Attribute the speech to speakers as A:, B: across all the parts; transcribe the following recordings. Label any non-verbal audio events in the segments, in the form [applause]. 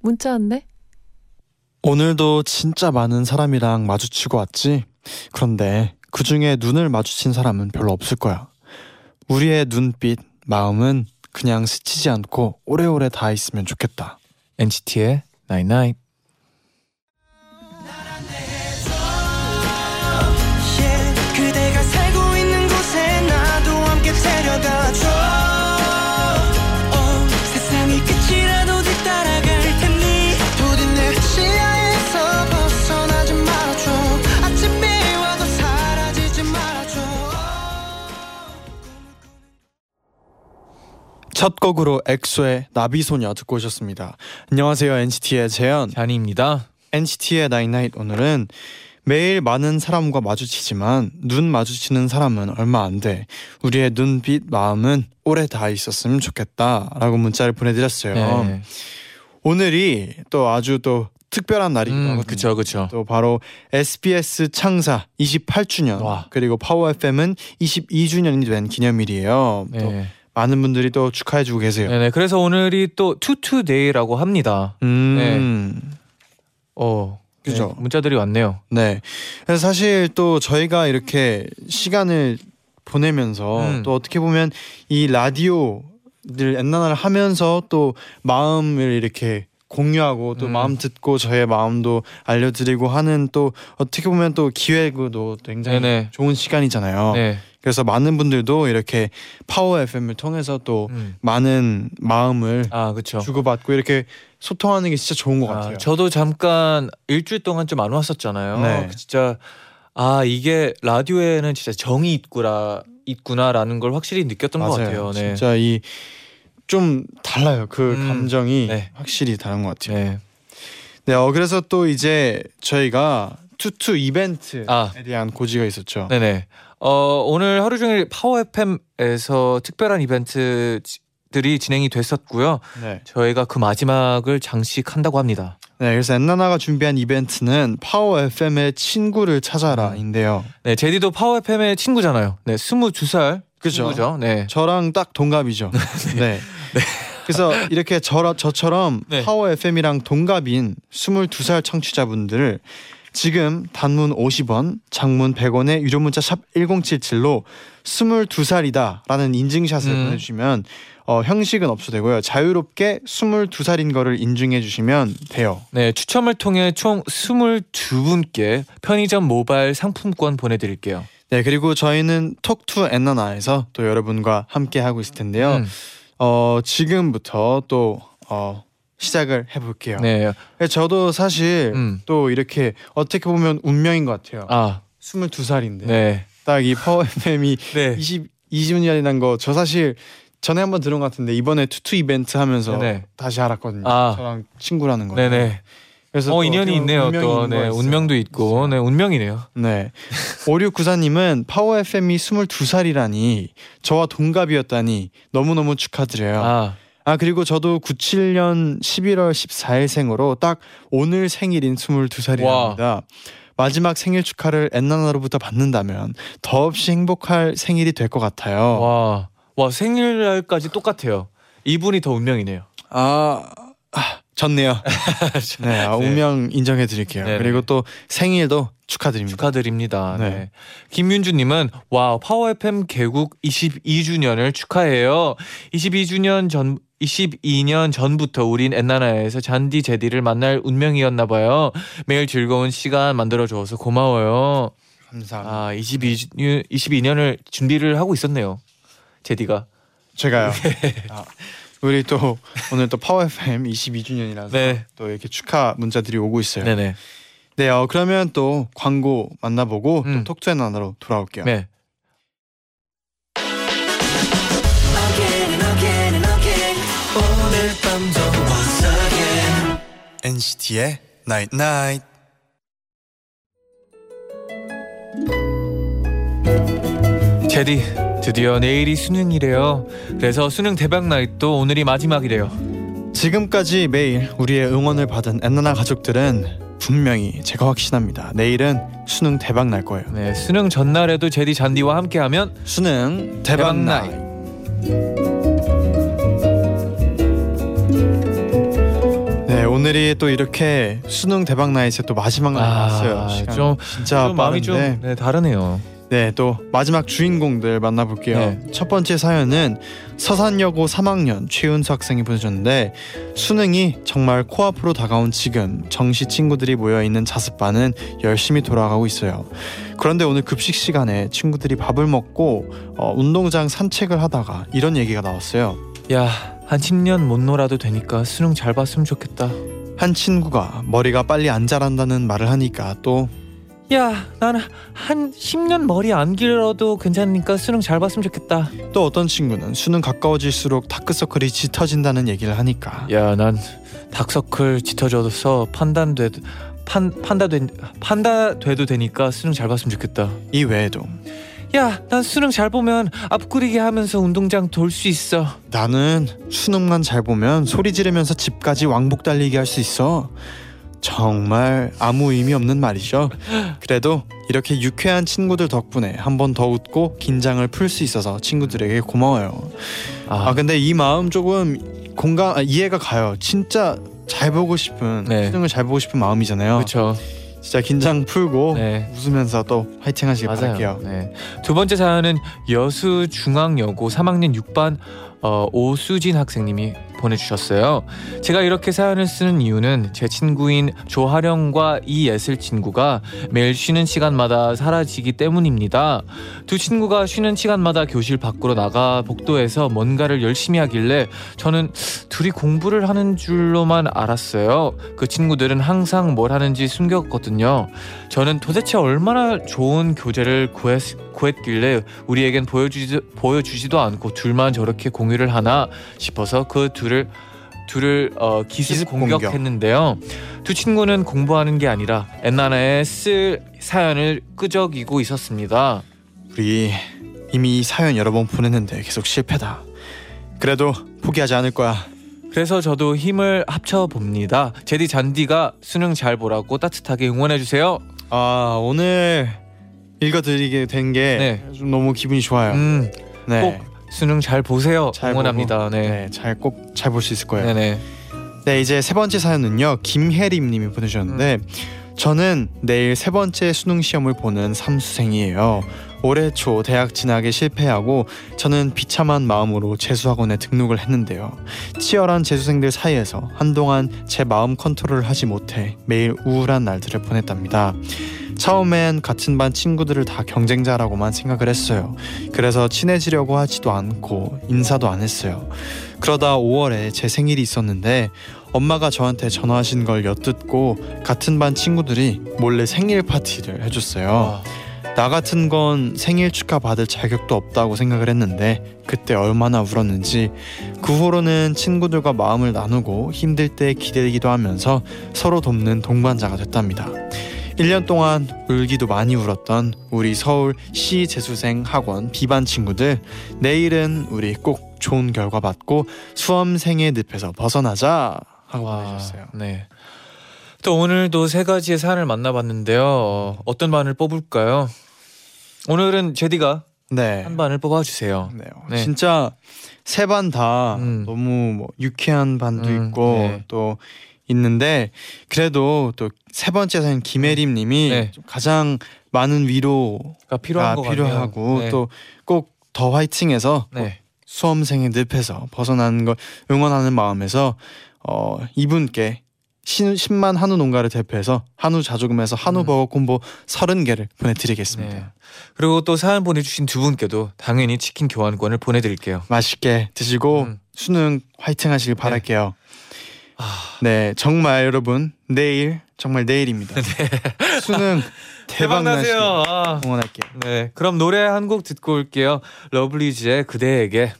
A: 문자 왔네.
B: 오늘도 진짜 많은 사람이랑 마주치고 왔지. 그런데 그 중에 눈을 마주친 사람은 별로 없을 거야. 우리의 눈빛, 마음은 그냥 스치지 않고 오래오래 닿아 있으면 좋겠다.
C: NCT의 Night Night.
D: yeah,
B: 첫 곡으로 엑소의 나비소녀 듣고 오셨습니다. 안녕하세요 NCT의 재현.
C: 쟈니입니다.
B: NCT의 night night 오늘은 매일 많은 사람과 마주치지만 눈 마주치는 사람은 얼마 안 돼. 우리의 눈빛, 마음은 오래 닿아 있었으면 좋겠다라고 문자를 보내드렸어요.
C: 네.
B: 오늘이 또 아주 또 특별한 날이기도
C: 음. 그쵸, 그쵸.
B: 또 바로 SBS 창사 28주년
C: 와.
B: 그리고 파워 FM은 22주년이 된 기념일이에요. 또
C: 네.
B: 많은 분들이 또 축하해주고 계세요.
C: 네네. 그래서 오늘이 또 투투데이라고 합니다.
B: 음,
C: 어,
B: 그죠.
C: 네, 문자들이 왔네요.
B: 네. 그래서 사실 또 저희가 이렇게 시간을 보내면서
C: 음.
B: 또 어떻게 보면 이 라디오를 엔나나를 하면서 또 마음을 이렇게 공유하고 또
C: 음.
B: 마음 듣고 저의 마음도 알려드리고 하는 또 어떻게 보면 또 기회고 굉장히
C: 네네.
B: 좋은 시간이잖아요.
C: 네.
B: 그래서 많은 분들도 이렇게 파워 FM을 통해서 또
C: 음.
B: 많은 마음을
C: 아.
B: 주고받고 이렇게 소통하는 게 진짜 좋은 것 같아요.
C: 아, 저도 잠깐 일주일 동안 좀 안 왔었잖아요.
B: 네.
C: 그 진짜 아 이게 라디오에는 진짜 정이 있구나 있구나라는 걸 확실히 느꼈던 것 같아요. 네.
B: 진짜 이 좀 달라요. 그
C: 음,
B: 감정이
C: 네.
B: 확실히 다른 것 같아요. 네.
C: 네.
B: 어 그래서 또 이제 저희가 투투 이벤트에
C: 아.
B: 대한 고지가 있었죠.
C: 네네. 어 오늘 하루 종일 파워 FM에서 특별한 이벤트들이 진행이 됐었고요.
B: 네.
C: 저희가 그 마지막을 장식한다고 합니다.
B: 네, 그래서 엔나나가 준비한 이벤트는 파워 FM의 친구를 찾아라인데요.
C: 네, 제디도 파워 FM의 친구잖아요. 네, 22살
B: 그죠.
C: 친구죠. 네.
B: 저랑 딱 동갑이죠. [laughs] 네. 그래서 이렇게 저, 저처럼
C: 네.
B: 파워 FM이랑 동갑인 22살 청취자분들을 지금 단문 50원, 장문 100원의 유료 문자 샵 1077로 22살이다라는 인증샷을
C: 음.
B: 보내주시면 어, 형식은 없어도 되고요. 자유롭게 22살인 거를 인증해 주시면 돼요.
C: 네, 추첨을 통해 총 22분께 편의점 모바일 상품권 보내드릴게요.
B: 네, 그리고 저희는 톡투 엔나나에서 또 여러분과 함께 하고 있을 텐데요.
C: 음,
B: 어, 지금부터 또 어, 시작을 해볼게요.
C: 네,
B: 저도 사실
C: 음,
B: 또 이렇게 어떻게 보면 운명인 것 같아요.
C: 아,
B: 22살인데
C: 네,
B: 딱이 파워 FM이 [laughs]
C: 네,
B: 20 20년이라는 거저 사실 전에 한번 들은 것 같은데 이번에 two two 이벤트 하면서
C: 네네.
B: 다시 알았거든요.
C: 아.
B: 저랑 친구라는 거.
C: 네, 네.
B: 그래서
C: 어
B: 또
C: 인연이 있네요. 또 네. 운명도 있고, 네, 운명이네요.
B: 네. 5694님은 파워 FM이 22살이라니 저와 동갑이었다니 너무너무 축하드려요. 아.
C: 아,
B: 그리고 저도 97년 11월 14일생으로 딱 오늘 생일인 22살이랍니다. 마지막 생일 축하를 엔나나로부터 받는다면 더없이 행복할 생일이 될 것 같아요.
C: 와, 와 생일날까지 똑같아요. 이분이 더 운명이네요.
B: 아, 아 좋네요. [laughs] 네, 아,
C: 네.
B: 운명 인정해 드릴게요.
C: 네네.
B: 그리고 또 생일도 축하드립니다.
C: 축하드립니다. 네.
B: 네.
C: 김윤주 님은 와 파워 FM 개국 22주년을 축하해요. 22주년 전 22년 전부터 우린 엔나나에서 잔디 제디를 만날 운명이었나 봐요. 매일 즐거운 시간 만들어 줘서 고마워요.
B: 감사합니다.
C: 아 22, 22년을 준비를 하고 있었네요. 제디가.
B: 제가요. 아, 우리 또 [laughs] 오늘 또 파워 FM 22주년이라서
C: 네.
B: 또 이렇게 축하 문자들이 오고 있어요. 네,
C: 네 네.
B: 어, 그러면 또 광고 만나보고
C: 음.
B: 또 톡투앤 나나로 돌아올게요.
C: 네.
B: NCT의 Night Night.
C: 제디 드디어 내일이 수능이래요. 그래서 수능 대박 나이도 오늘이 마지막이래요.
B: 지금까지 매일 우리의 응원을 받은 엔나나 가족들은 분명히 제가 확신합니다. 내일은 수능 대박 날 거예요.
C: 네, 수능 전날에도 제디 잔디와 함께하면
B: 수능 대박
C: 대박
B: 나이. 네 오늘이 또 이렇게 수능 대박 나이의 또 마지막 날 났어요. 시간
C: 좀,
B: 진짜
C: 좀 마음이
B: 빠른데.
C: 좀 네, 다르네요.
B: 네, 또 마지막 주인공들 만나볼게요.
C: 네.
B: 첫 번째 사연은 서산여고 3학년 최윤수 학생이 보내줬는데 수능이 정말 코앞으로 다가온 지금 정시 친구들이 모여 있는 자습반은 열심히 돌아가고 있어요. 그런데 오늘 급식 시간에 친구들이 밥을 먹고 어, 운동장 산책을 하다가 이런 얘기가 나왔어요.
C: 야, 한 10년 못 놀아도 되니까 수능 잘 봤으면 좋겠다.
B: 한 친구가 머리가 빨리 안 자란다는 말을 하니까 또
C: 야, 나는 한 10년 머리 안 길어도 괜찮으니까 수능 잘 봤으면 좋겠다.
B: 또 어떤 친구는 수능 가까워질수록 다크서클이 짙어진다는 얘기를 하니까
C: 야, 난 닥서클 짙어져서 판단돼 판 판다 된 판다 돼도 되니까 수능 잘 봤으면 좋겠다.
B: 이 외에도
C: 야, 난 수능 잘 보면 앞구리기 하면서 운동장 돌 수 있어.
B: 나는 수능만 잘 보면 소리 지르면서 집까지 왕복 달리기 할 수 있어. 정말 아무 의미 없는 말이죠. 그래도 이렇게 유쾌한 친구들 덕분에 한 번 더 웃고 긴장을 풀 수 있어서 친구들에게 고마워요. 아, 근데 이 마음 조금 공감 아, 이해가 가요. 진짜 잘 보고 싶은
C: 네.
B: 수능을 잘 보고 싶은 마음이잖아요.
C: 그렇죠.
B: 진짜 긴장 풀고
C: 네.
B: 웃으면서 또 화이팅 하시길
C: 맞아요.
B: 바랄게요.
C: 네. 두 번째 사연은 여수 중앙여고 3학년 6반 어, 오수진 학생님이 보내주셨어요. 제가 이렇게 사연을 쓰는 이유는 제 친구인 조하령과 이 예슬 친구가 매일 쉬는 시간마다 사라지기 때문입니다. 두 친구가 쉬는 시간마다 교실 밖으로 나가 복도에서 뭔가를 열심히 하길래 저는 둘이 공부를 하는 줄로만 알았어요. 그 친구들은 항상 뭘 하는지 숨겼거든요. 저는 도대체 얼마나 좋은 교재를 구했, 구했길래 우리에겐 보여주지, 보여주지도 않고 둘만 저렇게 공유를 하나 싶어서 그 둘을 둘을 어, 기습,
B: 기습 공격.
C: 공격했는데요. 두 친구는 공부하는 게 아니라 엔나나에 쓸 사연을 끄적이고 있었습니다.
B: 우리 이미 사연 여러 번 보냈는데 계속 실패다. 그래도 포기하지 않을 거야.
C: 그래서 저도 힘을 합쳐 봅니다. 제디 잔디가 수능 잘 보라고 따뜻하게 응원해 주세요.
B: 아 오늘 읽어드리게 된 게
C: 네.
B: 좀 너무 기분이 좋아요.
C: 음,
B: 네,
C: 꼭 수능 잘 보세요.
B: 잘
C: 응원합니다. 네.
B: 네, 잘 꼭 잘 볼 수 있을 거예요.
C: 네네.
B: 네, 이제 세 번째 사연은요 김혜림 님이 보내주셨는데 저는 내일 세 번째 수능 시험을 보는 삼수생이에요. 올해 초 대학 진학에 실패하고 저는 비참한 마음으로 재수학원에 등록을 했는데요. 치열한 재수생들 사이에서 한동안 제 마음 컨트롤을 하지 못해 매일 우울한 날들을 보냈답니다. 처음엔 같은 반 친구들을 다 경쟁자라고만 생각을 했어요. 그래서 친해지려고 하지도 않고 인사도 안 했어요. 그러다 5월에 제 생일이 있었는데 엄마가 저한테 전화하신 걸 엿듣고 같은 반 친구들이 몰래 생일 파티를 해줬어요. 나 같은 건 생일 축하 받을 자격도 없다고 생각을 했는데 그때 얼마나 울었는지 그 후로는 친구들과 마음을 나누고 힘들 때 기대기도 하면서 서로 돕는 동반자가 됐답니다. 1년 동안 울기도 많이 울었던 우리 서울 시 재수생 학원 비반 친구들 내일은 우리 꼭 좋은 결과 받고 수험생의 늪에서 벗어나자 하고
C: 와,
B: 보내주셨어요.
C: 네. 또 오늘도 세 가지의 사연을 만나봤는데요. 어, 어떤 반을 뽑을까요? 오늘은 제디가
B: 네.
C: 한 반을 뽑아주세요.
B: 네.
C: 네.
B: 진짜 세 반다
C: 음.
B: 너무 뭐 유쾌한 반도
C: 음,
B: 있고
C: 네.
B: 또 있는데 그래도 또 세 번째 사연 김혜림님이
C: 네.
B: 좀 가장 많은 위로가
C: 필요한 거
B: 필요하고
C: 네.
B: 또꼭 더 화이팅해서 꼭
C: 네.
B: 수험생의 늪에서 벗어나는 걸 응원하는 마음에서 어 이분께 신, 10만 한우 농가를 대표해서 한우 자조금에서 한우
C: 음.
B: 버거 콤보 30개를 보내드리겠습니다.
C: 네. 그리고 또 사연 보내주신 두 분께도 당연히 치킨 교환권을 보내드릴게요.
B: 맛있게 드시고
C: 음.
B: 수능 화이팅 하시길 바랄게요.
C: 아,
B: 네, 정말 여러분 내일 정말 내일입니다. [laughs] 수능 [laughs] 대박 나시길
C: 아.
B: 응원할게요.
C: 네, 그럼 노래 한 곡 듣고 올게요. 러블리즈의 그대에게.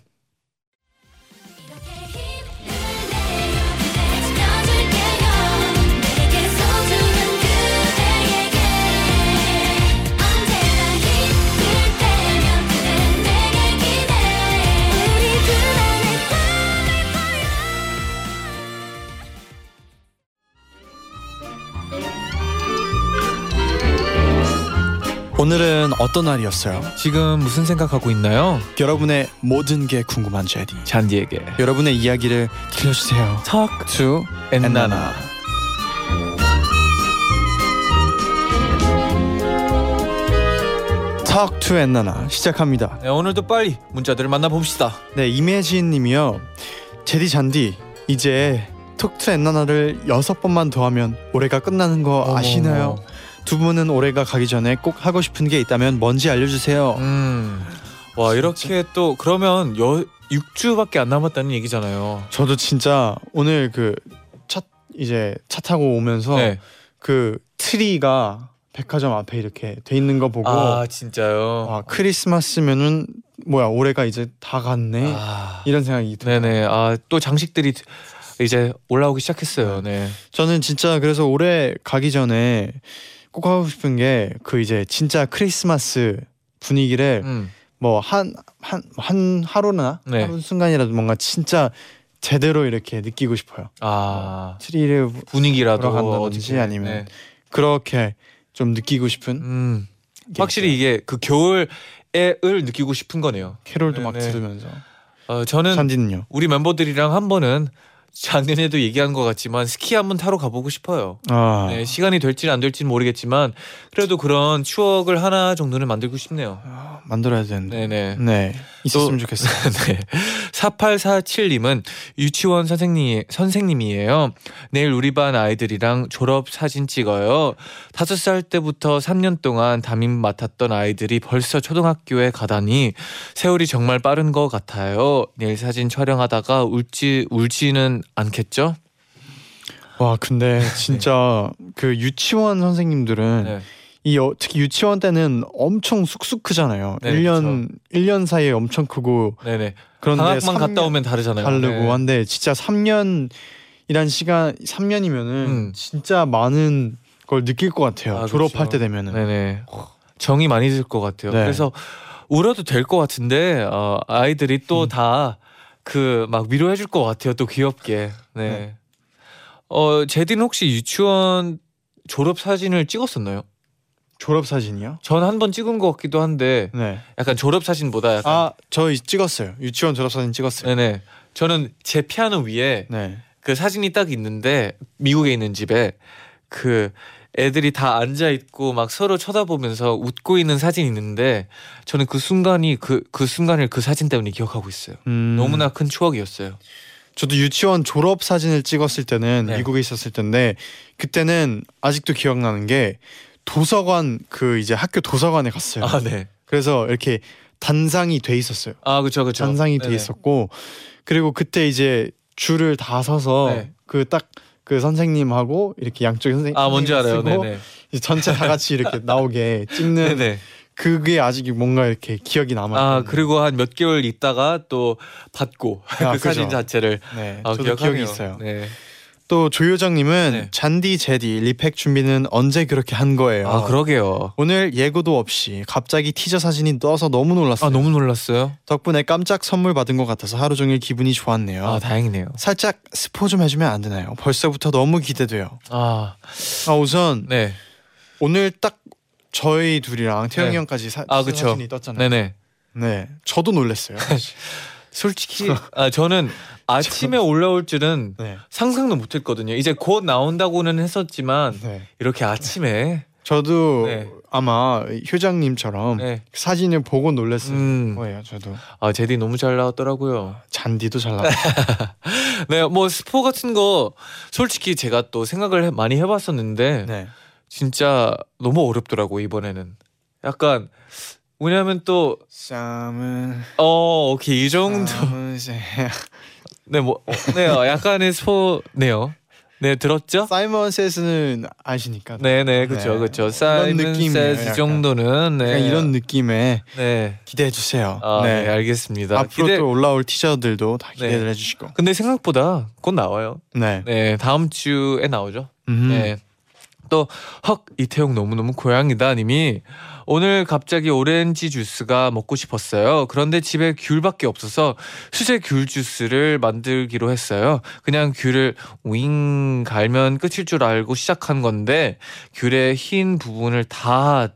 B: 오늘은 어떤 날이었어요?
C: 지금 무슨 생각하고 있나요?
B: 여러분의 모든 게 궁금한 제디.
C: 잔디에게
B: 여러분의 이야기를 들려주세요. 턱투
C: 엔나나
B: Talk to 엔나나 시작합니다.
C: 네, 오늘도 빨리 문자들을 만나봅시다
B: 네, 이매진 님이요. 제디 잔디 이제 톡투 엔나나를 여섯 번만 더 하면 올해가 끝나는 거 아시나요? 두 분은 올해가 가기 전에 꼭 하고 싶은 게 있다면 뭔지 알려주세요.
C: 음. 와 이렇게 또 그러면 여 6주밖에 안 남았다는 얘기잖아요
B: 저도 진짜 오늘 그 차 이제 차 타고 오면서
C: 네.
B: 그 트리가 백화점 앞에 이렇게 돼 있는 거 보고
C: 아 진짜요
B: 와 크리스마스면은 뭐야 올해가 이제 다 갔네
C: 아,
B: 이런 생각이 들어요.
C: 네네 아 또 장식들이 이제 올라오기 시작했어요 네
B: 저는 진짜 그래서 올해 가기 전에 꼭 하고 싶은 게 그 이제 진짜 크리스마스 분위기를
C: 음.
B: 뭐한 한 한 하루나
C: 네.
B: 하루 순간이라도 뭔가 진짜 제대로 이렇게 느끼고 싶어요.
C: 아
B: 트리를
C: 분위기라도 어떻게,
B: 아니면
C: 네.
B: 그렇게 좀 느끼고 싶은 음게
C: 확실히. 이게 그 겨울을 느끼고 싶은 거네요.
B: 캐롤도 막
C: 네네.
B: 들으면서
C: 어, 저는
B: 산디는요.
C: 우리 멤버들이랑 한 번은 작년에도 얘기한 것 같지만 스키 한번 타러 가보고 싶어요.
B: 아
C: 네, 시간이 될지는 안 될지는 모르겠지만 그래도 그런 추억을 하나 정도는 만들고 싶네요.
B: 아, 만들어야 되는데.
C: 네네.
B: 네 있었으면 좋겠어요. [laughs]
C: 네. 4847님은 유치원 선생님 선생님이에요. 내일 우리 반 아이들이랑 졸업 사진 찍어요. 다섯 살 때부터 3년 동안 담임 맡았던 아이들이 벌써 초등학교에 가다니 세월이 정말 빠른 것 같아요. 내일 사진 촬영하다가 울지 울지는 않겠죠?
B: 와 근데 진짜 [laughs] 그 유치원 선생님들은
C: 네.
B: 이 어, 특히 유치원 때는 엄청 쑥쑥 크잖아요.
C: 네,
B: 1년 일 1년 사이에 엄청 크고
C: 네네.
B: 그런데
C: 방학만
B: 삼
C: 갔다
B: 년
C: 오면 다르잖아요.
B: 다르고
C: 네.
B: 한데 진짜 3년이란 시간 3년이면은
C: 음.
B: 진짜 많은 걸 느낄 것 같아요.
C: 아,
B: 졸업할
C: 그렇죠.
B: 때 되면은.
C: 네네. 정이 많이 들 것 같아요.
B: 네.
C: 그래서 울어도 될 것 같은데 어, 아이들이
B: 음.
C: 또다 그 막 위로해 줄 것 같아요. 또 귀엽게. 네.
B: 네.
C: 어 제디는 혹시 유치원 졸업 사진을 찍었었나요?
B: 졸업 사진이요?
C: 전 한 번 찍은 것 같기도 한데
B: 네.
C: 약간 졸업 사진보다 약간
B: 아, 저 찍었어요. 유치원 졸업 사진 찍었어요.
C: 네 네. 저는 제 피아노 위에
B: 네.
C: 그 사진이 딱 있는데 미국에 있는 집에 그 애들이 다 앉아 있고 막 서로 쳐다보면서 웃고 있는 사진이 있는데 저는 그 순간이 그그 순간을 그 사진 때문에 기억하고 있어요.
B: 음,
C: 너무나 큰 추억이었어요.
B: 저도 유치원 졸업 사진을 찍었을 때는
C: 네.
B: 미국에 있었을 텐데 그때는 아직도 기억나는 게 도서관 그 이제 학교 도서관에 갔어요.
C: 아 네.
B: 그래서 이렇게 단상이 돼 있었어요.
C: 아 그렇죠 그렇죠.
B: 단상이 돼
C: 네네.
B: 있었고 그리고 그때 이제 줄을 다 서서
C: 네.
B: 그딱 그 선생님하고 이렇게 양쪽 선생님
C: 아 뭔지 알아요. 네네.
B: 전체 다 같이 이렇게 [laughs] 나오게 찍는
C: 네네.
B: 그게 아직 뭔가 이렇게 기억이 남아.
C: 아 그리고 한 몇 개월 있다가 또 받고
B: 아, [laughs]
C: 그 사진
B: 그죠.
C: 자체를
B: 네,
C: 아,
B: 저도
C: 기억하네요.
B: 기억이 있어요.
C: 네.
B: 또 조효정님은
C: 네.
B: 잔디 제디 리팩 준비는 언제 그렇게 한 거예요?
C: 아 그러게요.
B: 오늘 예고도 없이 갑자기 티저 사진이 떠서 너무 놀랐어요.
C: 아 너무 놀랐어요.
B: 덕분에 깜짝 선물 받은 것 같아서 하루 종일 기분이 좋았네요.
C: 아 다행이네요.
B: 살짝 스포 좀 해주면 안 되나요? 벌써부터 너무 기대돼요.
C: 아
B: 아 우선
C: 네.
B: 오늘 딱 저희 둘이랑 태영이
C: 네.
B: 형까지 사,
C: 아.
B: 사진이 떴잖아요.
C: 네네.
B: 네, 저도 놀랐어요. [laughs]
C: 솔직히 아 저는 아침에 올라올 줄은
B: 네,
C: 상상도 못했거든요. 이제 곧 나온다고는 했었지만
B: 네.
C: 이렇게 아침에
B: 저도
C: 네.
B: 아마 효장님처럼
C: 네.
B: 사진을 보고 놀랐을
C: 음.
B: 거예요. 저도
C: 아 제디 너무 잘 나왔더라고요.
B: 잔디도 잘 나왔어요. [laughs]
C: 네, 뭐 스포 같은 거 솔직히 제가 또 생각을 해- 많이 해봤었는데
B: 네.
C: 진짜 너무 어렵더라고 이번에는. 약간 왜냐하면 또
B: 쌈은
C: 어, 오케이 이 정도. [laughs] 네, 뭐, 어, 네, 어, 약간의 스포네요. 네, 들었죠?
B: 사이먼 세스는 아시니까.
C: 네, 네, 그렇죠,
B: 네.
C: 그렇죠. 사이먼 세스. 정도는 네,
B: 이런 느낌의
C: 네,
B: 기대해 주세요.
C: 아, 네. 알겠습니다.
B: 앞으로
C: 기대-
B: 또 올라올 티저들도 다
C: 네.
B: 기대를 해주시고.
C: 근데 생각보다 곧 나와요.
B: 네.
C: 네, 다음 주에 나오죠.
B: 음.
C: 네. 또 헉 이태용 너무너무 고양이다 님이 오늘 갑자기 오렌지 주스가 먹고 싶었어요. 그런데 집에 귤밖에 없어서 수제 귤 주스를 만들기로 했어요. 그냥 귤을 윙 갈면 끝일 줄 알고 시작한 건데 귤의 흰 부분을 다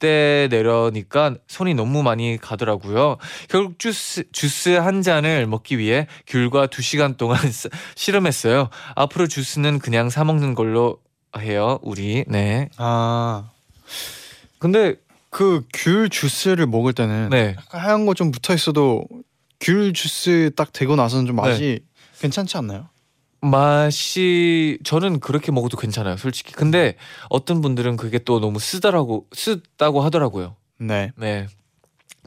C: 때 내려니까 손이 너무 많이 가더라고요. 결국 주스 주스 한 잔을 먹기 위해 귤과 두 시간 동안 [laughs] 스- 씨름했어요. 앞으로 주스는 그냥 사 먹는 걸로 해요. 우리 네.
B: 아,
C: 근데
B: 그 귤 주스를 먹을 때는
C: 네.
B: 약간 하얀 거 좀 붙어 있어도 귤 주스 딱 되고 나서는 좀 맛이 괜찮지 않나요?
C: 맛이 저는 그렇게 먹어도 괜찮아요, 솔직히. 근데 어떤 분들은 그게 또 너무 쓰다라고 쓰다고 하더라고요.
B: 네.
C: 네.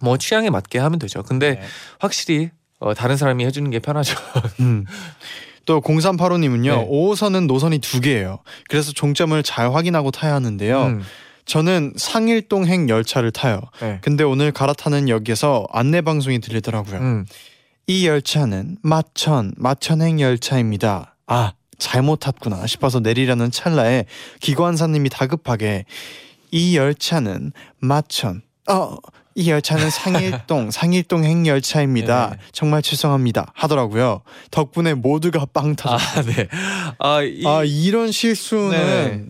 C: 뭐 취향에 맞게 하면 되죠. 근데
B: 네.
C: 확실히 어, 다른 사람이 해주는 게 편하죠. [laughs]
B: 음. 또 0385님은요.
C: 네.
B: 5호선은 노선이 두 개예요. 그래서 종점을 잘 확인하고 타야 하는데요.
C: 음,
B: 저는 상일동행 열차를 타요.
C: 네.
B: 근데 오늘 갈아타는 역에서 안내 방송이 들리더라고요.
C: 음.
B: 이 열차는 마천 마천행 열차입니다. 아 잘못 탔구나 싶어서 내리려는 찰나에 기관사님이 다급하게 이 열차는 마천 어 이 열차는 상일동 [laughs] 상일동 행 열차입니다.
C: 네.
B: 정말 죄송합니다 하더라고요. 덕분에 모두가 빵 터져.
C: 아, 네. 아, 이,
B: 아 이런 실수는
C: 네.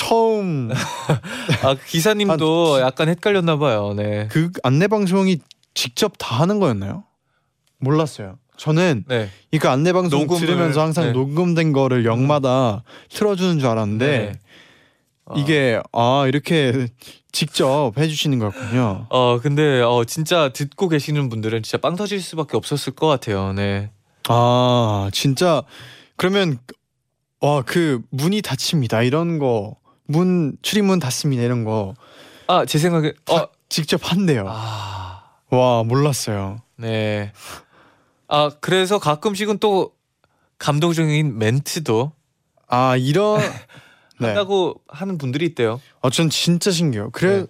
B: 처음 [laughs]
C: 아, 기사님도 약간 헷갈렸나 봐요. 네.
B: 그 안내 방송이 직접 다 하는 거였나요? 몰랐어요. 저는
C: 네.
B: 이그 안내 방송
C: 녹음을,
B: 들으면서 항상
C: 네.
B: 녹음된 거를 역마다 틀어주는 줄 알았는데
C: 네. 어,
B: 이게 아 이렇게 직접 해주시는 거였군요.
C: 어 근데 어 진짜 듣고 계시는 분들은 진짜 빵 터질 수밖에 없었을 것 같아요. 네.
B: 아 진짜 그러면 와그 문이 닫힙니다 이런 거 문 출입문 닫습니다 이런
C: 거다아제 생각에 어
B: 직접 한대요.
C: 아.
B: 와 몰랐어요.
C: 네. 아 그래서 가끔씩은 또 감동적인 멘트도
B: 아 이런 네. [laughs]
C: 한다고 하는 분들이 있대요.
B: 아, 전 진짜 신기해요. 그래,
C: 네.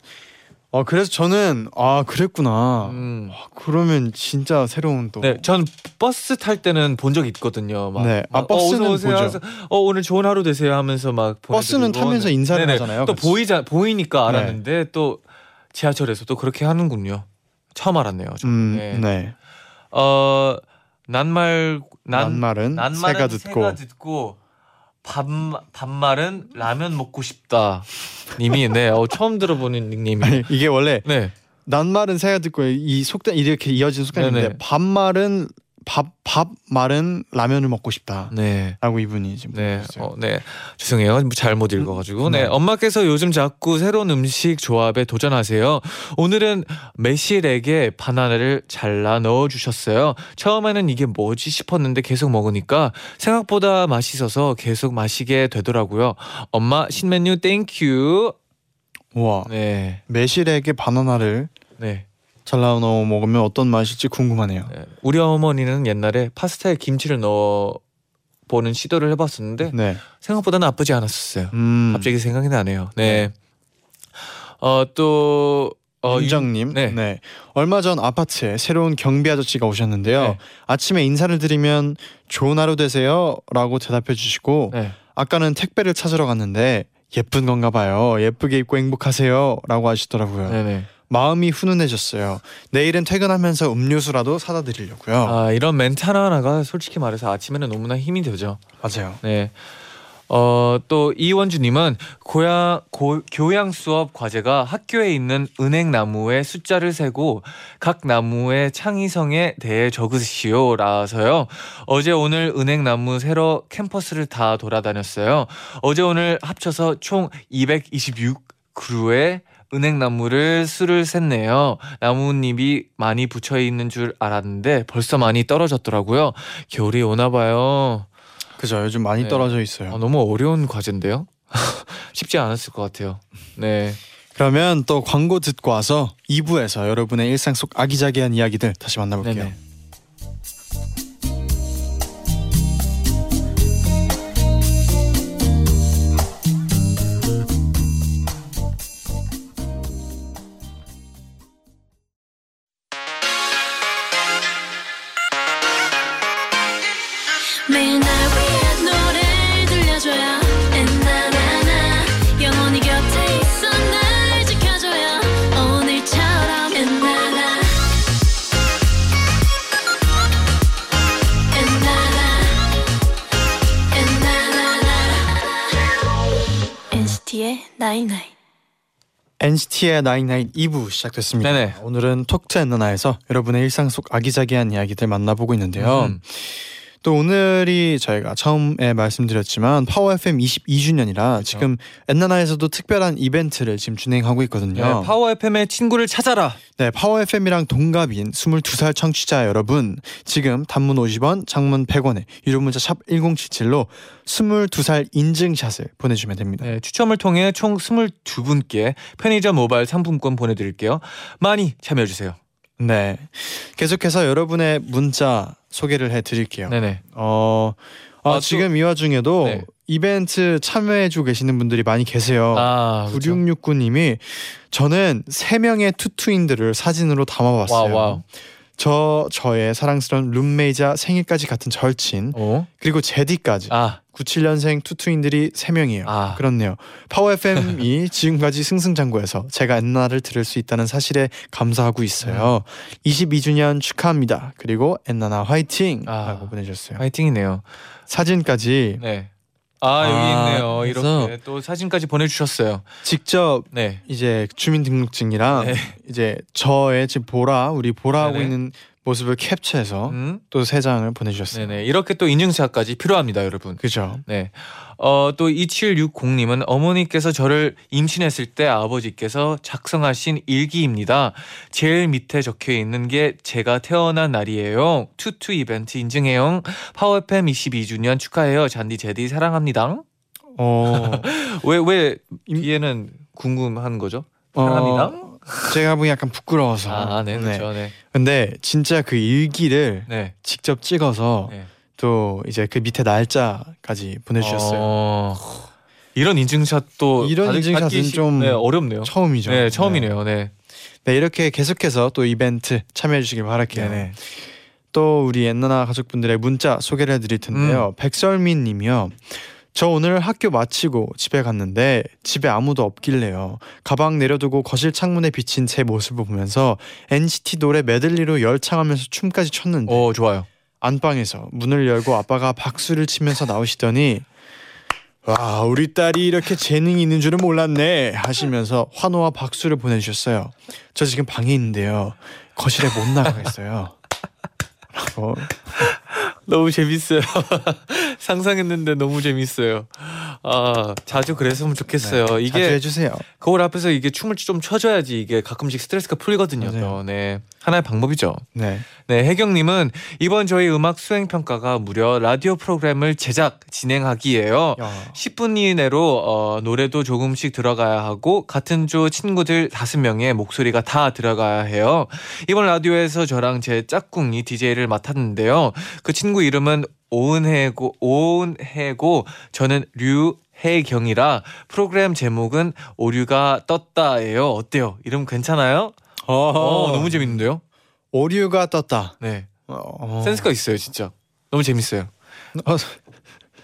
B: 아 그래서 저는 아 그랬구나.
C: 음.
B: 아, 그러면 진짜 새로운 또.
C: 네, 전 버스 탈 때는 본 적 있거든요. 막,
B: 네. 아,
C: 막,
B: 버스는
C: 어,
B: 보죠.
C: 하면서, 어 오늘 좋은 하루 되세요 하면서 막
B: 버스는. 타면서
C: 네.
B: 인사를
C: 네네.
B: 하잖아요.
C: 또
B: 그치?
C: 보이자 보이니까 알았는데 또 지하철에서 또 그렇게 하는군요. 처음 알았네요. 저는.
B: 음,
C: 네.
B: 네.
C: 어 낱말 난
B: 낱말은
C: 낱말은
B: 새가 듣고.
C: 새가 듣고 밥 밥말은 라면 먹고 싶다. 님이 네, 어, 처음 들어보는 닉네임이.
B: 아니, 이게 원래
C: 네.
B: 낱말은 새가 듣고 이 속담 이렇게 이어진 속담인데
C: 네네.
B: 밥말은 밥 밥 말은 라면을 먹고 싶다라고
C: 네.
B: 이분이 지금
C: 네.
B: 어,
C: 네, 죄송해요. 잘못 읽어가지고. 네,
B: 네.
C: 엄마께서 요즘 자꾸 새로운 음식 조합에 도전하세요. 오늘은 매실액에 바나나를 잘라 넣어주셨어요. 처음에는 이게 뭐지 싶었는데 계속 먹으니까 생각보다 맛있어서 계속 마시게 되더라고요. 엄마 신메뉴 thank you.
B: 와
C: 네,
B: 매실액에 바나나를
C: 네.
B: 잘라 넣어 먹으면 어떤 맛일지 궁금하네요.
C: 네. 우리 어머니는 옛날에 파스타에 김치를 넣어 보는 시도를 해봤었는데
B: 네.
C: 생각보다 나쁘지 않았었어요.
B: 음.
C: 갑자기 생각이 나네요. 네. 어 또 어,
B: 윤정님,
C: 네.
B: 네. 얼마 전 아파트에 새로운 경비 아저씨가 오셨는데요.
C: 네.
B: 아침에 인사를 드리면 좋은 하루 되세요라고 대답해 주시고
C: 네.
B: 아까는 택배를 찾으러 갔는데 예쁜 건가 봐요. 예쁘게 입고 행복하세요라고 하시더라고요.
C: 네네.
B: 마음이 훈훈해졌어요. 내일은 퇴근하면서 음료수라도 사다 드리려고요.
C: 아 이런 멘트 하나 하나가 솔직히 말해서 아침에는 너무나 힘이 되죠.
B: 맞아요.
C: 네. 어, 또 이원주님은 고양 고, 교양 수업 과제가 학교에 있는 은행 나무의 숫자를 세고 각 나무의 창의성에 대해 적으시오라서요. 어제 오늘 은행 나무 세러 캠퍼스를 다 돌아다녔어요. 어제 오늘 합쳐서 총 226 그루의 은행나무를 수를 셌네요. 나뭇잎이 많이 붙여 있는 줄 알았는데 벌써 많이 떨어졌더라고요. 겨울이 오나 봐요.
B: 그죠. 요즘 많이
C: 네.
B: 떨어져 있어요.
C: 아, 너무 어려운 과제인데요. [laughs] 쉽지 않았을 것 같아요. 네.
B: 그러면 또 광고 듣고 와서 2부에서 여러분의 일상 속 아기자기한 이야기들 다시 만나볼게요.
C: 네네.
E: NCT의 나잇나잇
B: NCT의 나인나인 2부 시작됐습니다.
C: 네네.
B: 오늘은 Talk To 엔나나에서 여러분의 일상 속 아기자기한 이야기들 만나보고 있는데요.
C: 음.
B: 또 오늘이 저희가 처음에 말씀드렸지만 파워 FM 22주년이라 지금 엔나나에서도 특별한 이벤트를 지금 진행하고 있거든요.
C: 네, 파워 FM의 친구를 찾아라.
B: 네, 파워 FM이랑 동갑인 22살 청취자 여러분, 지금 단문 50원, 장문 100원에 유료 문자 샵 1077로 22살 인증샷을 보내 주면 됩니다.
C: 네, 추첨을 통해 총 22분께 편의점 모바일 상품권 보내 드릴게요. 많이 참여해 주세요.
B: 네, 계속해서 여러분의 문자 소개를 해드릴게요.
C: 네네.
B: 어, 아,
C: 아, 또-
B: 지금 이 와중에도
C: 네.
B: 이벤트 참여해주고 계시는 분들이 많이 계세요.
C: 아, 그렇죠.
B: 9669님이 저는 세 명의 투투인들을 사진으로 담아봤어요.
C: 와우, 와우.
B: 저 저의 사랑스러운 룸메이자 생일까지 같은 절친
C: 어?
B: 그리고 쟤디까지
C: 아,
B: 97년생 투투인들이 세 명이에요.
C: 아.
B: 그렇네요. 파워 FM이 [laughs] 지금까지 승승장구해서 제가 엔나를 들을 수 있다는 사실에 감사하고 있어요.
C: 음.
B: 22주년 축하합니다. 그리고 엔나나 화이팅!
C: 아.
B: 라고 보내주셨어요.
C: 파이팅이네요.
B: 사진까지
C: 네. 아, 여기
B: 아,
C: 있네요.
B: 그래서-
C: 이렇게 또 사진까지 보내주셨어요.
B: 직접
C: 네.
B: 이제 주민등록증이랑
C: 네.
B: 이제 저의 지금 보라 우리 보라 하고
C: 네네.
B: 있는 모습을 캡처해서
C: 음?
B: 또세 장을 보내주셨어요.
C: 네네. 이렇게 또 인증샷까지 필요합니다, 여러분.
B: 그죠?
C: 네. 어, 또 2760님은 어머니께서 저를 임신했을 때 아버지께서 작성하신 일기입니다. 제일 밑에 적혀 있는 게 제가 태어난 날이에요. 투투 이벤트 인증해요. 파워팸 22주년 축하해요. 잔디 제디 사랑합니다.
B: 어, [laughs]
C: 왜, 왜, 뒤에는 궁금한 거죠? 사랑합니다.
B: 어, 제가 보기 약간 부끄러워서.
C: 아, 네, 그렇죠. 네.
B: 근데 진짜 그 일기를
C: 네.
B: 직접 찍어서
C: 네.
B: 또 이제 그 밑에 날짜까지 보내주셨어요.
C: 어, 이런 인증샷도
B: 이런 인증샷은
C: 쉽-
B: 좀
C: 네, 어렵네요.
B: 처음이죠.
C: 네, 처음이네요. 네.
B: 네, 이렇게 계속해서 또 이벤트 참여해 주시길 바랄게요.
C: 네네.
B: 또 우리 엔나나 가족분들의 문자 소개를 해드릴
C: 음.
B: 텐데요. 백설민 님이요. 저 오늘 학교 마치고 집에 갔는데 집에 아무도 없길래요. 가방 내려두고 거실 창문에 비친 제 모습을 보면서 NCT 노래 메들리로 열창하면서 춤까지 췄는데
C: 오, 좋아요.
B: 안방에서 문을 열고 아빠가 박수를 치면서 나오시더니 와 우리 딸이 이렇게 재능이 있는 줄은 몰랐네 하시면서 환호와 박수를 보내주셨어요. 저 지금 방에 있는데요. 거실에 못 나가겠어요. 라고
C: 너무 재밌어요. [laughs] 상상했는데 너무 재밌어요. 아 자주 그랬으면 좋겠어요.
B: 네, 자주
C: 이게
B: 해주세요.
C: 거울 앞에서 이게 춤을 좀 춰줘야지 이게 가끔씩 스트레스가 풀리거든요.
B: 맞아요.
C: 또. 네 하나의 방법이죠.
B: 네.
C: 네 혜경님은 이번 저희 음악 수행 평가가 무려 라디오 프로그램을 제작 진행하기예요.
B: 야.
C: 10분 이내로 어, 노래도 조금씩 들어가야 하고 같은 조 친구들 다섯 명의 목소리가 다 들어가야 해요. 이번 라디오에서 저랑 제 짝꿍이 DJ를 맡았는데요. 그 친구 이름은 오은혜고 오은혜고 저는 류혜경이라 프로그램 제목은 오류가 떴다예요. 어때요? 이름 괜찮아요? 어, 너무 재밌는데요?
B: 오류가 떴다.
C: 네.
B: 어.
C: 센스가 있어요, 진짜. 너무 재밌어요.
B: 어,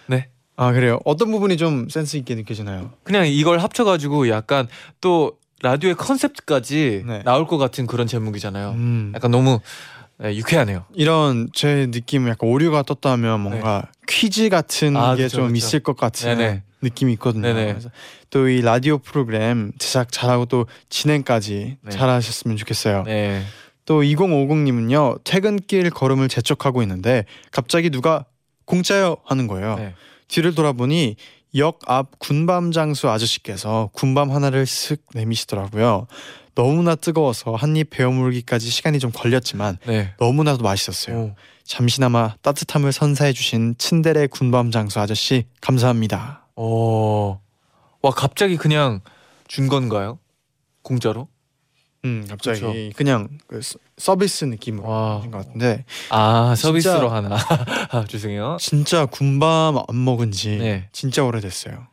C: 네.
B: 아 그래요. 어떤 부분이 좀 센스 있게 느껴지나요?
C: 그냥 이걸 합쳐가지고 약간 또 라디오의 컨셉까지
B: 네.
C: 나올 것 같은 그런 제목이잖아요.
B: 음.
C: 약간 너무 네, 유쾌하네요.
B: 이런 제 느낌은 약간 오류가 떴다면 뭔가 퀴즈 같은
C: 네. 아,
B: 게
C: 그쵸,
B: 좀
C: 그쵸.
B: 있을 것 같은
C: 네네.
B: 느낌이 있거든요. 또 이 라디오 프로그램 제작 잘하고 또 진행까지
C: 네.
B: 잘하셨으면 좋겠어요.
C: 네.
B: 또 2050님은요 퇴근길 걸음을 재촉하고 있는데 갑자기 누가 공짜요 하는 거예요.
C: 네.
B: 뒤를 돌아보니 역 앞 군밤 장수 아저씨께서 군밤 하나를 슥 내미시더라고요. 너무나 뜨거워서 한입 베어 물기까지 시간이 좀 걸렸지만
C: 네.
B: 너무나도 맛있었어요.
C: 오.
B: 잠시나마 따뜻함을 선사해 주신 친데레 군밤 장수 아저씨 감사합니다.
C: 오. 와 갑자기 그냥 준 건가요? 공짜로?
B: 음 갑자기
C: 그쵸.
B: 그냥 그 서- 서비스 느낌으로
C: 와.
B: 하신 것 같은데
C: 아 서비스로
B: 진짜-
C: 하나. 아, [laughs] 죄송해요.
B: 진짜 군밤 안 먹은 지
C: 네.
B: 진짜 오래됐어요.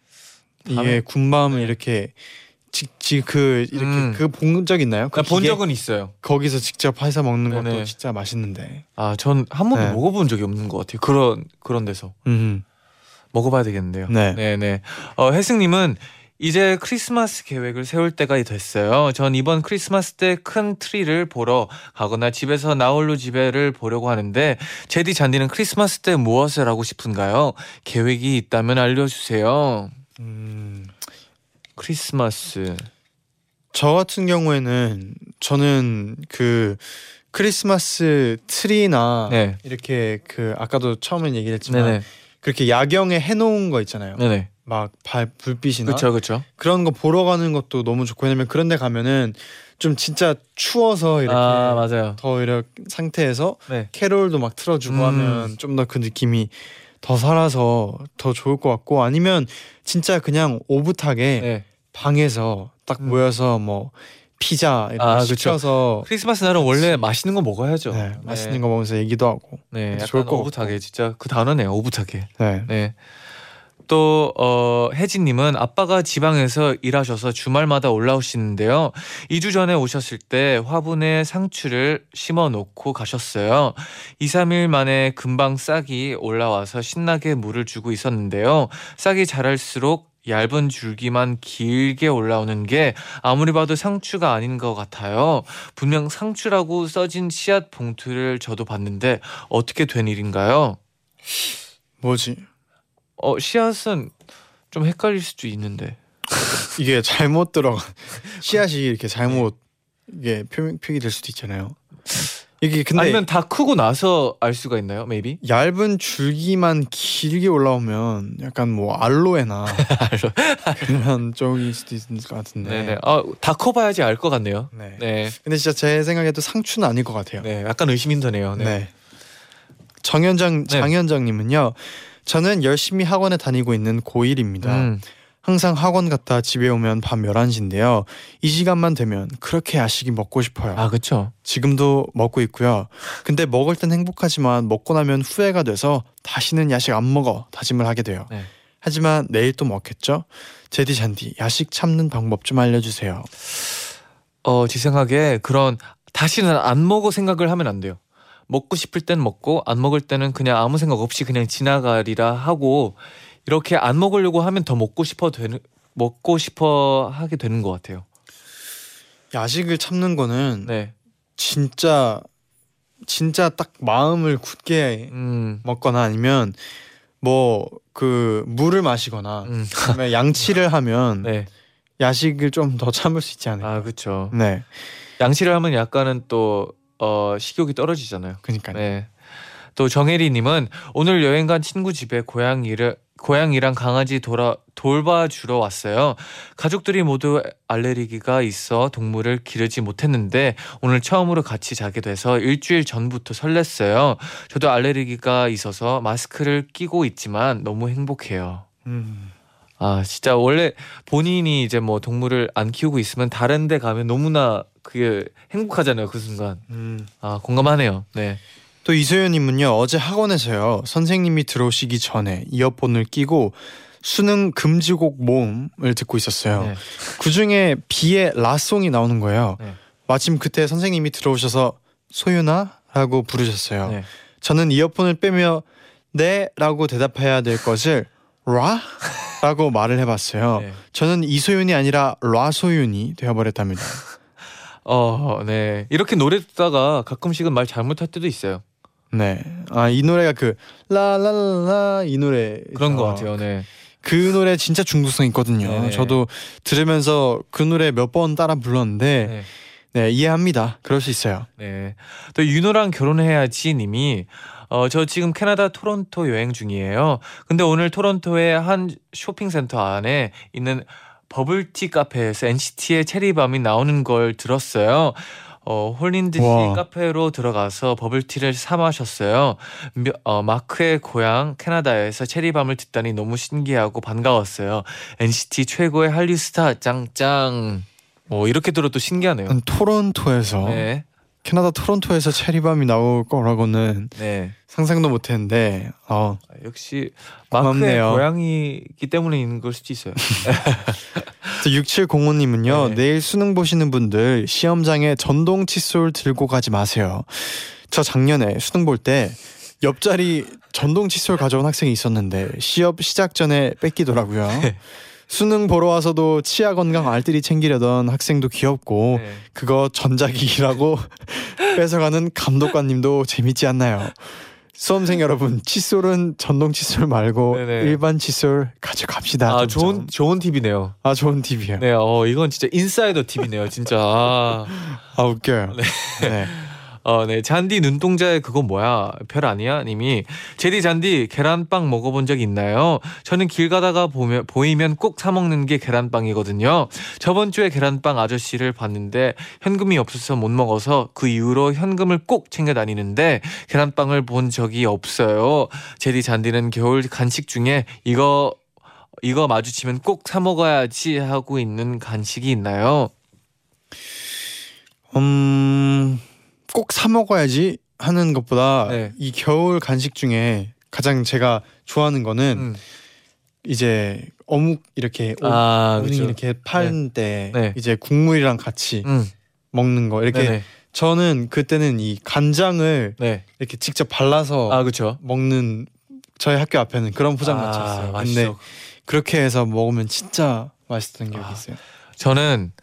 B: 이게 군밤을
C: 네.
B: 이렇게 직그 이렇게
C: 음.
B: 그본 적 있나요?
C: 그나본
B: 기계?
C: 적은 있어요.
B: 거기서 직접 해서 먹는 것도
C: 네네.
B: 진짜 맛있는데.
C: 아 전 한 번도
B: 네.
C: 먹어본 적이 없는 것 같아요. 그런 그런 데서
B: 음.
C: 먹어봐야 되겠는데요.
B: 네.
C: 네네. 어, 혜승님은 이제 크리스마스 계획을 세울 때가 됐어요. 전 이번 크리스마스 때 큰 트리를 보러 가거나 집에서 나홀로 집에를 보려고 하는데 쟤디 쟌디는 크리스마스 때 무엇을 하고 싶은가요? 계획이 있다면 알려주세요.
B: 음.
C: 크리스마스
B: 저 같은 경우에는 저는 그 크리스마스 트리나
C: 네.
B: 이렇게 그 아까도 처음에 얘기했지만
C: 네네.
B: 그렇게 야경에 해놓은 거 있잖아요.
C: 네네.
B: 막 발, 불빛이나
C: 그렇죠, 그렇죠.
B: 그런 거 보러 가는 것도 너무 좋고 왜냐면 그런 데 가면은 좀 진짜 추워서 이렇게
C: 아 맞아요.
B: 더 이런 상태에서
C: 네.
B: 캐롤도 막 틀어주고
C: 음.
B: 하면 좀 더 그 느낌이 더 살아서 더 좋을 것 같고 아니면 진짜 그냥 오붓하게
C: 네.
B: 방에서 딱
C: 음.
B: 모여서 뭐 피자 이렇게
C: 아, 그쵸.
B: 시켜서
C: 크리스마스 날은 원래 맛있는 거 먹어야죠.
B: 네, 맛있는 거 먹으면서 얘기도 하고
C: 네,
B: 좋을 것
C: 오붓하게 진짜 그 단어네요. 오붓하게.
B: 네.
C: 네. 또 어, 혜진님은 아빠가 지방에서 일하셔서 주말마다 올라오시는데요. 2주 전에 오셨을 때 화분에 상추를 심어 놓고 가셨어요. 2, 3일 만에 금방 싹이 올라와서 신나게 물을 주고 있었는데요. 싹이 자랄수록 얇은 줄기만 길게 올라오는 게 아무리 봐도 상추가 아닌 것 같아요. 분명 상추라고 써진 씨앗 봉투를 저도 봤는데 어떻게 된 일인가요?
B: 뭐지
C: 어 씨앗은 좀 헷갈릴 수도 있는데. [laughs]
B: 이게 잘못 들어가 씨앗이 이렇게 잘못 이게 표, 표기 될 수도 있잖아요. 이게 근데
C: 아니면 다 크고 나서 알 수가 있나요? maybe?
B: 얇은 줄기만 길게 올라오면 약간 뭐 알로에나 [laughs] 그런 쪽일 수도 있을 것 같은데.
C: 네네. 아다 커봐야지 알 것 같네요.
B: 네.
C: 네.
B: 근데 진짜 제 생각에도 상추는 아닐 것 같아요.
C: 네. 약간 의심이 드네요.
B: 네.
C: 네.
B: 정현장
C: 네.
B: 장현장님은요. 저는 열심히 학원에 다니고 있는 고1입니다.
C: 음.
B: 항상 학원 갔다 집에 오면 밤 11시인데요. 이 시간만 되면 그렇게 야식이 먹고 싶어요.
C: 아 그렇죠.
B: 지금도 먹고 있고요. 근데 먹을 땐 행복하지만 먹고 나면 후회가 돼서 다시는 야식 안 먹어 다짐을 하게 돼요.
C: 네.
B: 하지만 내일 또 먹겠죠? 제디 잔디 야식 참는 방법 좀 알려 주세요.
C: 어 제 생각에 그런 다시는 안 먹어 생각을 하면 안 돼요. 먹고 싶을 땐 먹고 안 먹을 때는 그냥 아무 생각 없이 그냥 지나가리라 하고 이렇게 안 먹으려고 하면 더 먹고 싶어 되는 먹고 싶어 하게 되는 것 같아요.
B: 야식을 참는 거는
C: 네.
B: 진짜 진짜 딱 마음을 굳게
C: 음.
B: 먹거나 아니면 뭐 그 물을 마시거나
C: 음. [laughs]
B: 양치를 하면
C: 네.
B: 야식을 좀 더 참을 수 있지 않을까.
C: 아 그렇죠.
B: 네,
C: 양치를 하면 약간은 또 어, 식욕이 떨어지잖아요.
B: 그러니까요.
C: 네. 또 정혜리님은 오늘 여행 간 친구 집에 고양이를 고양이랑 강아지 돌아 돌봐주러 왔어요. 가족들이 모두 알레르기가 있어 동물을 기르지 못했는데 오늘 처음으로 같이 자게 돼서 일주일 전부터 설렜어요. 저도 알레르기가 있어서 마스크를 끼고 있지만 너무 행복해요.
B: 음,
C: 아 진짜 원래 본인이 이제 뭐 동물을 안 키우고 있으면 다른 데 가면 너무나 그게 행복하잖아요 그 순간
B: 음.
C: 아 공감하네요 네
B: 또 이소연님은요 어제 학원에서요 선생님이 들어오시기 전에 이어폰을 끼고 수능 금지곡 모음을 듣고 있었어요.
C: 네.
B: 그 중에 비의 라송이 나오는 거예요.
C: 네.
B: 마침 그때 선생님이 들어오셔서 소윤아라고 부르셨어요.
C: 네.
B: 저는 이어폰을 빼며 네라고 대답해야 될 것을 라 라고 말을 해봤어요.
C: 네.
B: 저는 이소윤이 아니라 라소윤이 되어버렸답니다. [laughs]
C: 어, 네. 이렇게 노래 듣다가 가끔씩은 말 잘못할 때도 있어요.
B: 네, 아 이 노래가 그 라라라 이 노래
C: 그런 것 같아요. 네.
B: 그 노래 진짜 중독성 있거든요.
C: 네네.
B: 저도 들으면서 그 노래 몇 번 따라 불렀는데
C: 네.
B: 네, 이해합니다. 그럴 수 있어요.
C: 네. 또 윤호랑 결혼해야지 님이 어, 저 지금 캐나다 토론토 여행 중이에요. 근데 오늘 토론토의 한 쇼핑센터 안에 있는 버블티 카페에서 NCT의 체리밤이 나오는 걸 들었어요. 어, 홀린 듯이
B: 와.
C: 카페로 들어가서 버블티를 사 마셨어요. 며- 어, 마크의 고향 캐나다에서 체리밤을 듣다니 너무 신기하고 반가웠어요. NCT 최고의 한류 스타 짱짱. 뭐 이렇게 들어도 신기하네요.
B: 난 토론토에서
C: 네.
B: 캐나다 토론토에서 체리밤이 나올 거라고는
C: 네.
B: 상상도 못했는데 어,
C: 아, 역시 마크의
B: 고맙네요.
C: 고양이기 때문인 걸 수도 있어요. [laughs]
B: 또 6705님은요
C: 네.
B: 내일 수능 보시는 분들 시험장에 전동 칫솔 들고 가지 마세요. 저 작년에 수능 볼 때 옆자리 전동 칫솔 가져온 학생이 있었는데 시험 시작 전에 뺏기더라고요.
C: 네.
B: 수능 보러 와서도 치아 건강 알뜰히 챙기려던 학생도 귀엽고
C: 네.
B: 그거 전자기기라고 [laughs] 뺏어가는 감독관님도 재밌지 않나요? 수험생 여러분 칫솔은 전동 칫솔 말고
C: 네네.
B: 일반 칫솔 가져갑시다.
C: 아
B: 점점.
C: 좋은 좋은 팁이네요.
B: 아 좋은 팁이에요.
C: 네, 어 이건 진짜 인사이더 팁이네요, 진짜. 아, [laughs]
B: 아 웃겨요. 네.
C: 어, 네, 잔디 눈동자에 그거 뭐야? 별 아니야? 님이 제디 잔디 계란빵 먹어본 적 있나요? 저는 길 가다가 보면 보이면 꼭 사 먹는 게 계란빵이거든요. 저번 주에 계란빵 아저씨를 봤는데 현금이 없어서 못 먹어서 그 이후로 현금을 꼭 챙겨 다니는데 계란빵을 본 적이 없어요. 제디 잔디는 겨울 간식 중에 이거 이거 마주치면 꼭 사 먹어야지 하고 있는 간식이 있나요?
B: 음, 꼭 사 먹어야지 하는 것보다
C: 네.
B: 이 겨울 간식 중에 가장 제가 좋아하는 거는
C: 음.
B: 이제 어묵 이렇게 오-
C: 아,
B: 오뎅
C: 그렇죠.
B: 이렇게 파는 때
C: 네.
B: 이제 국물이랑 같이
C: 음.
B: 먹는 거 이렇게
C: 네네.
B: 저는 그때는 이 간장을
C: 네.
B: 이렇게 직접 발라서
C: 아, 그렇죠.
B: 먹는 저희 학교 앞에는 그런 포장마차였어요.
C: 아,
B: 근데
C: 맛있어.
B: 그렇게 해서 먹으면 진짜 맛있던 기억이
C: 아.
B: 있어요.
C: 저는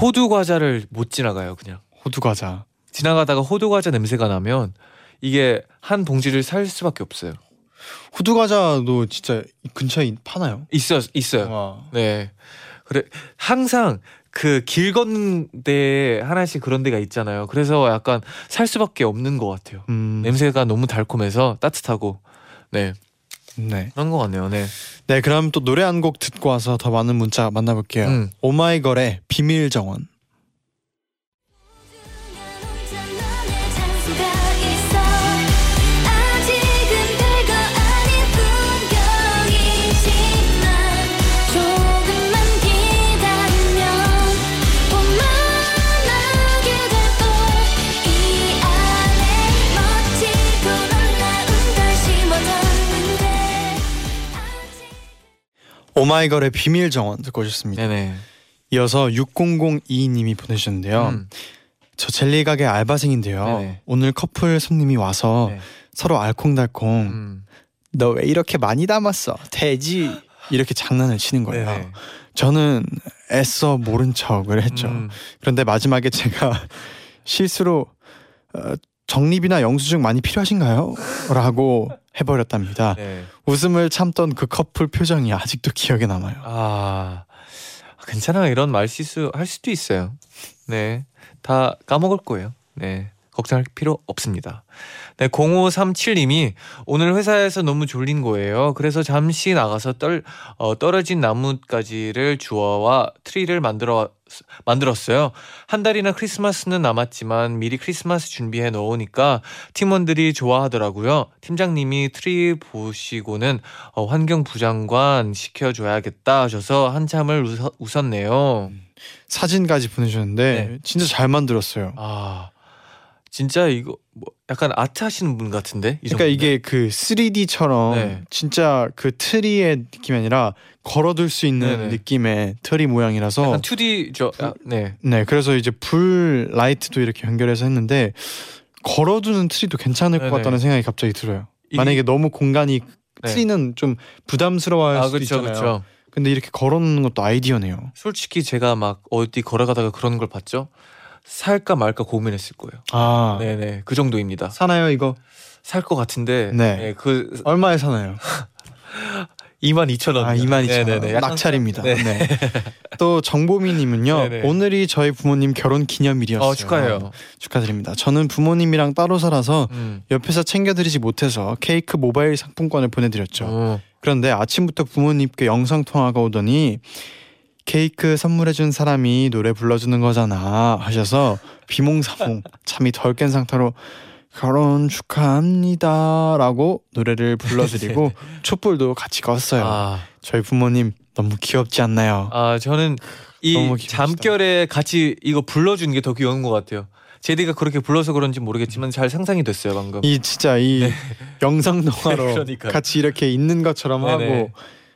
C: 호두 과자를 못 지나가요, 그냥.
B: 호두 과자.
C: 지나가다가 호두 과자 냄새가 나면 이게 한 봉지를 살 수밖에 없어요.
B: 호두 과자도 진짜 이 근처에 파나요?
C: 있어 있어요.
B: 와.
C: 네. 그래 항상 그 길 걷는 데 하나씩 그런 데가 있잖아요. 그래서 약간 살 수밖에 없는 것 같아요.
B: 음,
C: 냄새가 너무 달콤해서 따뜻하고 네
B: 네.
C: 그런 것 같네요. 네.
B: 네, 그럼 또 노래 한 곡 듣고 와서 더 많은 문자 만나볼게요.
C: 음.
B: 오마이걸의 비밀 정원. 오마이걸의 비밀 정원 듣고 오셨습니다.
C: 네네.
B: 이어서 6002님이 보내주셨는데요.
C: 음.
B: 저 젤리 가게 알바생인데요.
C: 네네.
B: 오늘 커플 손님이 와서
C: 네.
B: 서로 알콩달콩
C: 음.
B: 너왜 이렇게 많이 담았어? 돼지 이렇게 장난을 치는 거예요.
C: 네네.
B: 저는 애써 모른 척을 했죠.
C: 음.
B: 그런데 마지막에 제가 [laughs] 실수로 어, 정립이나 영수증 많이 필요하신가요? 라고 해버렸답니다.
C: 네.
B: 웃음을 참던 그 커플 표정이 아직도 기억에 남아요.
C: 아 괜찮아 이런 말 실수 할 수도 있어요. 네, 다 까먹을 거예요. 네, 걱정할 필요 없습니다. 네, 0537님이 오늘 회사에서 너무 졸린 거예요. 그래서 잠시 나가서 떨 어, 떨어진 나뭇가지를 주워와 트리를 만들어 만들었어요. 한 달이나 크리스마스는 남았지만 미리 크리스마스 준비해 놓으니까 팀원들이 좋아하더라고요. 팀장님이 트리 보시고는 어, 환경부장관 시켜줘야겠다 하셔서 한참을 웃었네요.
B: 사진까지 보내주셨는데
C: 네.
B: 진짜 잘 만들었어요.
C: 아 진짜 이거 뭐 약간 아트 하시는 분 같은데? 이
B: 그러니까
C: 정도면?
B: 이게 그 3D처럼
C: 네.
B: 진짜 그 트리의 느낌이 아니라 걸어둘 수 있는
C: 네네.
B: 느낌의 트리 모양이라서
C: 약간 2D죠. 아, 네.
B: 네 그래서 이제 불 라이트도 이렇게 연결해서 했는데 걸어두는 트리도 괜찮을 것
C: 네네.
B: 같다는 생각이 갑자기 들어요. 만약에 너무 공간이
C: 네.
B: 트리는 좀 부담스러워할
C: 아
B: 수도
C: 그렇죠,
B: 있잖아요.
C: 그렇죠.
B: 근데 이렇게 걸어놓는 것도 아이디어네요.
C: 솔직히 제가 막 어디 걸어가다가 그런 걸 봤죠. 살까 말까 고민했을 거예요.
B: 아
C: 네네 그 정도입니다.
B: 사나요 이거?
C: 살 것 같은데
B: 네.
C: 네, 그
B: 얼마에 사나요?
C: 2만 2천 원.
B: 아 2만 2천
C: 네네네.
B: 원. 낙찰입니다.
C: 네.
B: 네. [laughs] 또 정보미님은요.
C: 네네.
B: 오늘이 저희 부모님 결혼 기념일이었어요.
C: 어 축하해요.
B: 축하드립니다. 저는 부모님이랑 따로 살아서
C: 음.
B: 옆에서 챙겨드리지 못해서 케이크 모바일 상품권을 보내드렸죠.
C: 어.
B: 그런데 아침부터 부모님께 영상 통화가 오더니 케이크 선물해준 사람이 노래 불러주는 거잖아 하셔서 비몽사몽 잠이 덜 깬 상태로 결혼 축하합니다라고 노래를 불러드리고 [laughs] 촛불도 같이 껐어요.
C: 아,
B: 저희 부모님 너무 귀엽지 않나요?
C: 아 저는 이. 잠결에 같이 이거 불러주는 게 더 귀여운 것 같아요. 제디가 그렇게 불러서 그런지 모르겠지만 잘 상상이 됐어요 방금.
B: 이 진짜 이 영상 통화로 [laughs]
C: 네.
B: 같이 이렇게 있는 것처럼
C: 네네.
B: 하고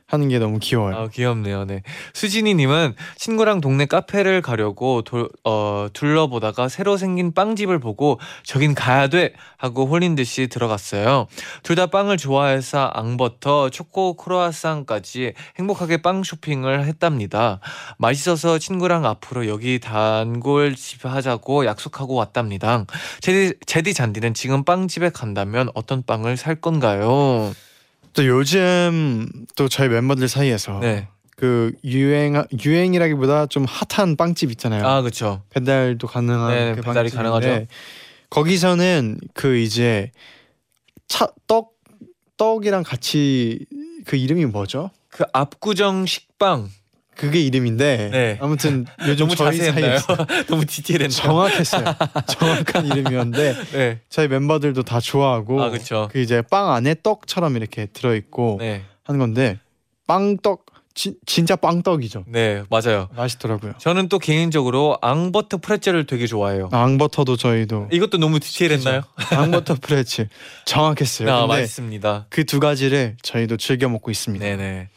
B: 하는 게 너무 귀여워요.
C: 아, 귀엽네요. 네. 수진이님은 친구랑 동네 카페를 가려고 돌, 어, 둘러보다가 새로 생긴 빵집을 보고 저긴 가야 돼 하고 홀린 듯이 들어갔어요. 둘 다 빵을 좋아해서 앙버터, 초코 크로아상까지 행복하게 빵 쇼핑을 했답니다. 맛있어서 친구랑 앞으로 여기 단골 집 하자고 약속하고 왔답니다. 제디, 제디 잔디는 지금 빵집에 간다면 어떤 빵을 살 건가요?
B: 또 요즘 또 저희 멤버들 사이에서
C: 네.
B: 그 유행 유행이라기보다 좀 핫한 빵집 있잖아요.
C: 아, 그쵸.
B: 배달도 가능한
C: 네,
B: 그
C: 배달이 가능하죠.
B: 거기서는 그 이제 차, 떡 떡이랑 같이 그 이름이 뭐죠?
C: 그 압구정 식빵.
B: 그게 이름인데
C: 네.
B: 아무튼 [laughs] 요즘
C: 너무
B: 저희
C: 자세했나요?
B: 사이에서 [laughs]
C: 너무 디테일했나요?
B: 정확했어요. [laughs] 정확한 이름이었는데
C: 네.
B: 저희 멤버들도 다 좋아하고
C: 아 그렇죠.
B: 그 이제 빵 안에 떡처럼 이렇게 들어 있고
C: 네.
B: 하는 건데 빵떡 지, 진짜 빵떡이죠.
C: 네 맞아요.
B: 맛있더라고요.
C: 저는 또 개인적으로 앙버터 프레첼을 되게 좋아해요.
B: 앙버터도 저희도
C: 이것도 너무 디테일했나요?
B: 앙버터 프레첼 정확했어요.
C: 아
B: 근데
C: 맛있습니다.
B: 그 두 가지를 저희도 즐겨 먹고 있습니다.
C: 네네.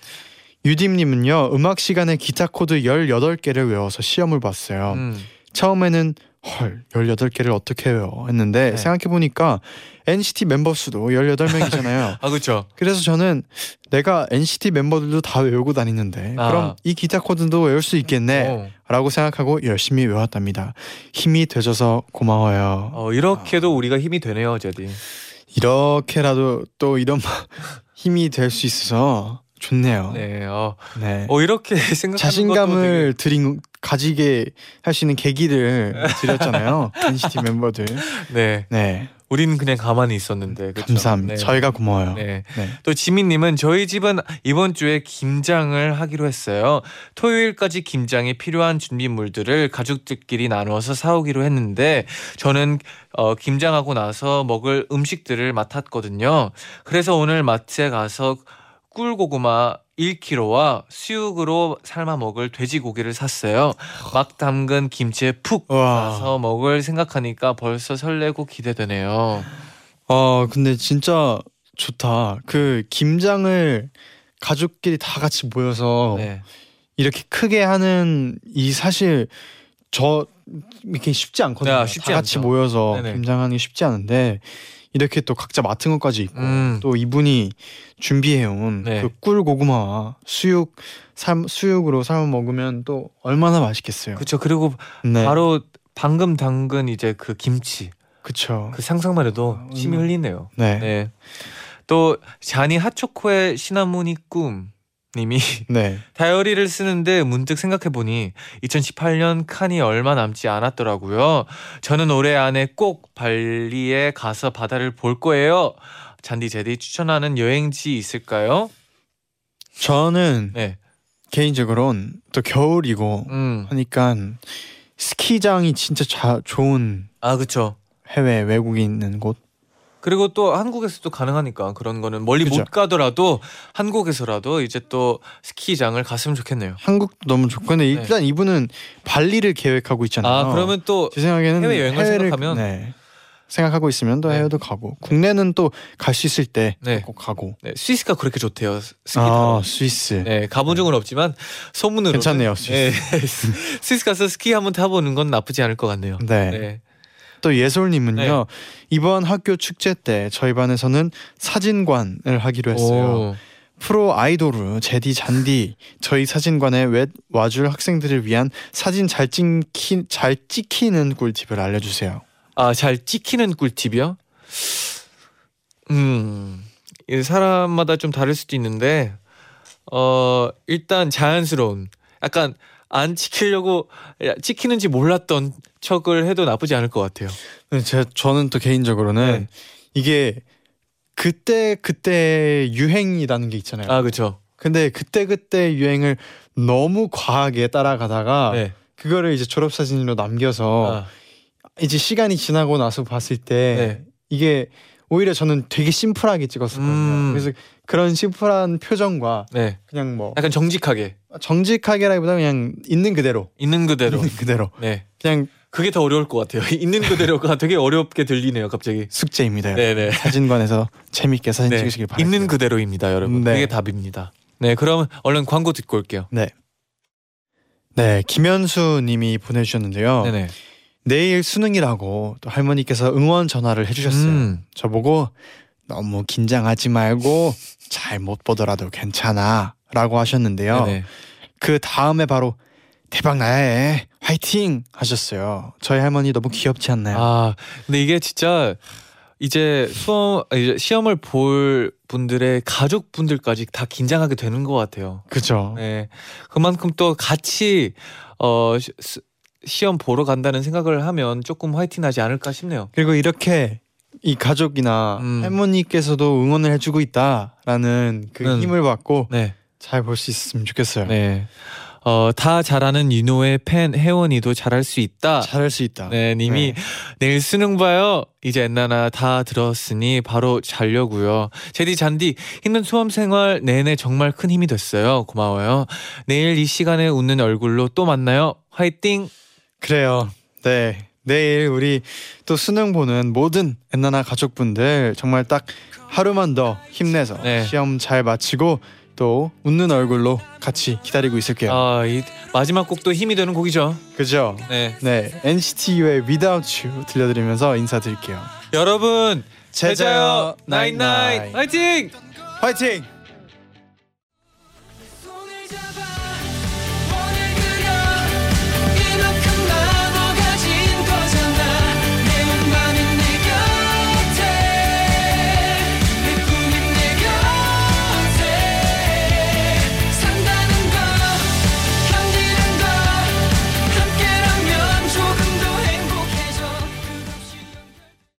B: 유dim님은요 음악 시간에 기타 코드 18개를 외워서 시험을 봤어요.
C: 음.
B: 처음에는 헐 18개를 어떻게 외워 했는데
C: 네.
B: 생각해보니까 NCT 멤버 수도 18명이잖아요. [laughs]
C: 아 그렇죠.
B: 그래서 저는 내가 NCT 멤버들도 다 외우고 다니는데
C: 아.
B: 그럼 이 기타 코드도 외울 수 있겠네
C: 어.
B: 라고 생각하고 열심히 외웠답니다. 힘이 되줘서 고마워요.
C: 어, 이렇게도 우리가 힘이 되네요, 제디.
B: 이렇게라도 또 이런 [laughs] 힘이 될 수 있어서 좋네요.
C: 네. 어,
B: 네.
C: 어 이렇게 [laughs] 생각하는 것도
B: 자신감을 드린 가지게 할 수 있는 계기를 [laughs] 드렸잖아요. NCT 멤버들.
C: 되게... [laughs] 네.
B: 네.
C: 우리는 그냥 가만히 있었는데. 그쵸?
B: 감사합니다.
C: 네.
B: 저희가 고마워요.
C: 네.
B: 네.
C: 또 지민님은 저희 집은 이번 주에 김장을 하기로 했어요. 토요일까지 김장에 필요한 준비물들을 가족들끼리 나누어서 사오기로 했는데 저는 어, 김장하고 나서 먹을 음식들을 맡았거든요. 그래서 오늘 마트에 가서 꿀고구마 1kg와 수육으로 삶아 먹을 돼지고기를 샀어요. 막 담근 김치에 푹
B: 와.
C: 싸서 먹을 생각하니까 벌써 설레고 기대되네요.
B: 어 근데 진짜 좋다. 그 김장을 가족끼리 다 같이 모여서
C: 네.
B: 이렇게 크게 하는 이 사실 저 이렇게 쉽지 않거든요.
C: 네, 쉽지
B: 다 같이
C: 않죠.
B: 모여서
C: 네네.
B: 김장하는 게 쉽지 않은데 이렇게 또 각자 맡은 것까지 있고
C: 음.
B: 또 이분이 준비해온
C: 네.
B: 그 꿀 고구마와 수육 삶 수육으로 삶아 먹으면 또 얼마나 맛있겠어요.
C: 그렇죠. 그리고
B: 네.
C: 바로 방금 담근 이제 그 김치
B: 그쵸.
C: 그 상상만 해도 침이
B: 음.
C: 흘리네요.
B: 네. 네.
C: 네. 또 자니 핫초코의 시나모니 꿈 님이 [laughs] 다이어리를 쓰는데 문득 생각해 보니 2018년 칸이 얼마 남지 않았더라고요. 저는 올해 안에 꼭 발리에 가서 바다를 볼 거예요. 잔디 제디 추천하는 여행지 있을까요?
B: 저는
C: 네.
B: 개인적으로는 또 겨울이고
C: 음.
B: 하니까 스키장이 진짜 자, 좋은
C: 아, 그렇죠.
B: 해외 외국에 있는 곳.
C: 그리고 또 한국에서 도 가능하니까 그런 거는 멀리
B: 그죠.
C: 못 가더라도 한국에서라도 이제 또 스키장을 갔으면 좋겠네요.
B: 한국도 너무 좋고 근데
C: 네.
B: 일단 이분은 발리를 계획하고 있잖아요.
C: 아, 그러면 또
B: 제 생각에는
C: 해외 여행을
B: 해외를
C: 생각하면?
B: 네. 생각하고 있으면 또
C: 네.
B: 해외도 가고 국내는 또 갈 수 있을 때꼭
C: 네.
B: 가고.
C: 네, 스위스가 그렇게 좋대요. 스키
B: 아. 스위스.
C: 네, 가본 적은 없지만 소문으로
B: 괜찮네요, 스위스. [laughs]
C: 스위스 가서 스키 한번 타보는 건 나쁘지 않을 것 같네요.
B: 네.
C: 네.
B: 또 예솔님은요
C: 네.
B: 이번 학교 축제 때 저희 반에서는 사진관을 하기로 했어요.
C: 오.
B: 프로 아이돌로 제디 잔디 저희 사진관에 왜 와줄 학생들을 위한 사진 잘 찍히 잘 찍히는 꿀팁을 알려주세요.
C: 아, 잘 찍히는 꿀팁이요? 음, 이 사람마다 좀 다를 수도 있는데, 어, 일단 자연스러운, 약간 안 야, 찍히는지 몰랐던 척을 해도 나쁘지 않을 것 같아요.
B: 근데 제 저는 또 개인적으로는
C: 네.
B: 이게 그때 그때 유행이라는 게 있잖아요.
C: 아, 그쵸.
B: 근데 그때 그때 유행을 너무 과하게 따라가다가
C: 네.
B: 그거를 이제 졸업 사진으로 남겨서
C: 아,
B: 이제 시간이 지나고 나서 봤을 때
C: 네.
B: 이게 오히려 저는 되게 심플하게 찍었었거든요.
C: 음.
B: 그래서 그런 심플한 표정과
C: 네.
B: 그냥 뭐
C: 약간 정직하게,
B: 정직하게라기보다 그냥 있는 그대로
C: 있는 그대로.
B: 있는 그대로
C: 네.
B: 그냥
C: 그게 더 어려울 것 같아요. [laughs] 있는 그대로가 되게 어렵게 들리네요, 갑자기.
B: 숙제입니다.
C: 네네.
B: 사진관에서 재밌게 사진
C: 네.
B: 찍으시길 바랍니다.
C: 있는 그대로입니다, 여러분.
B: 네.
C: 그게 답입니다. 네, 그럼 얼른 광고 듣고 올게요.
B: 네. 네, 김현수 님이 보내주셨는데요.
C: 네네.
B: 내일 수능이라고 또 할머니께서 응원 전화를 해주셨어요.
C: 음.
B: 저 보고 너무 긴장하지 말고 잘 못 보더라도 괜찮아 라고 하셨는데요.
C: 네네.
B: 그 다음에 바로 대박 나야 해 화이팅 하셨어요. 저희 할머니 너무 귀엽지 않나요?
C: 아, 근데 이게 진짜 이제 수험 이제 시험을 볼 분들의 가족 분들까지 다 긴장하게 되는 것 같아요.
B: 그죠.
C: 네, 그만큼 또 같이 어 시, 스- 시험 보러 간다는 생각을 하면 조금 화이팅하지 않을까 싶네요.
B: 그리고 이렇게 이 가족이나
C: 음.
B: 할머니께서도 응원을 해주고 있다라는 그
C: 음.
B: 힘을 받고
C: 네,
B: 잘 볼 수 있었으면 좋겠어요.
C: 네. 어, 다 잘하는 윤호의 팬 혜원이도 잘할 수 있다.
B: 잘할 수 있다.
C: 네, 님이 내일 수능 봐요. 이제 엔나나 다 들었으니 바로 자려고요. 제디 잔디 힘든 수험 생활 내내 정말 큰 힘이 됐어요. 고마워요. 내일 이 시간에 웃는 얼굴로 또 만나요. 화이팅.
B: 그래요. 네. 내일 우리 또 수능 보는 모든 엔나나 가족분들 정말 딱 하루만 더 힘내서
C: 네.
B: 시험 잘 마치고 또 웃는 얼굴로 같이 기다리고 있을게요.
C: 아, 이 마지막 곡도 힘이 되는 곡이죠.
B: 그죠?
C: 네.
B: 네. NCT U의 Without You 들려드리면서 인사드릴게요.
C: 여러분,
B: 제자요 나인나인.
C: 화이팅!
B: 화이팅!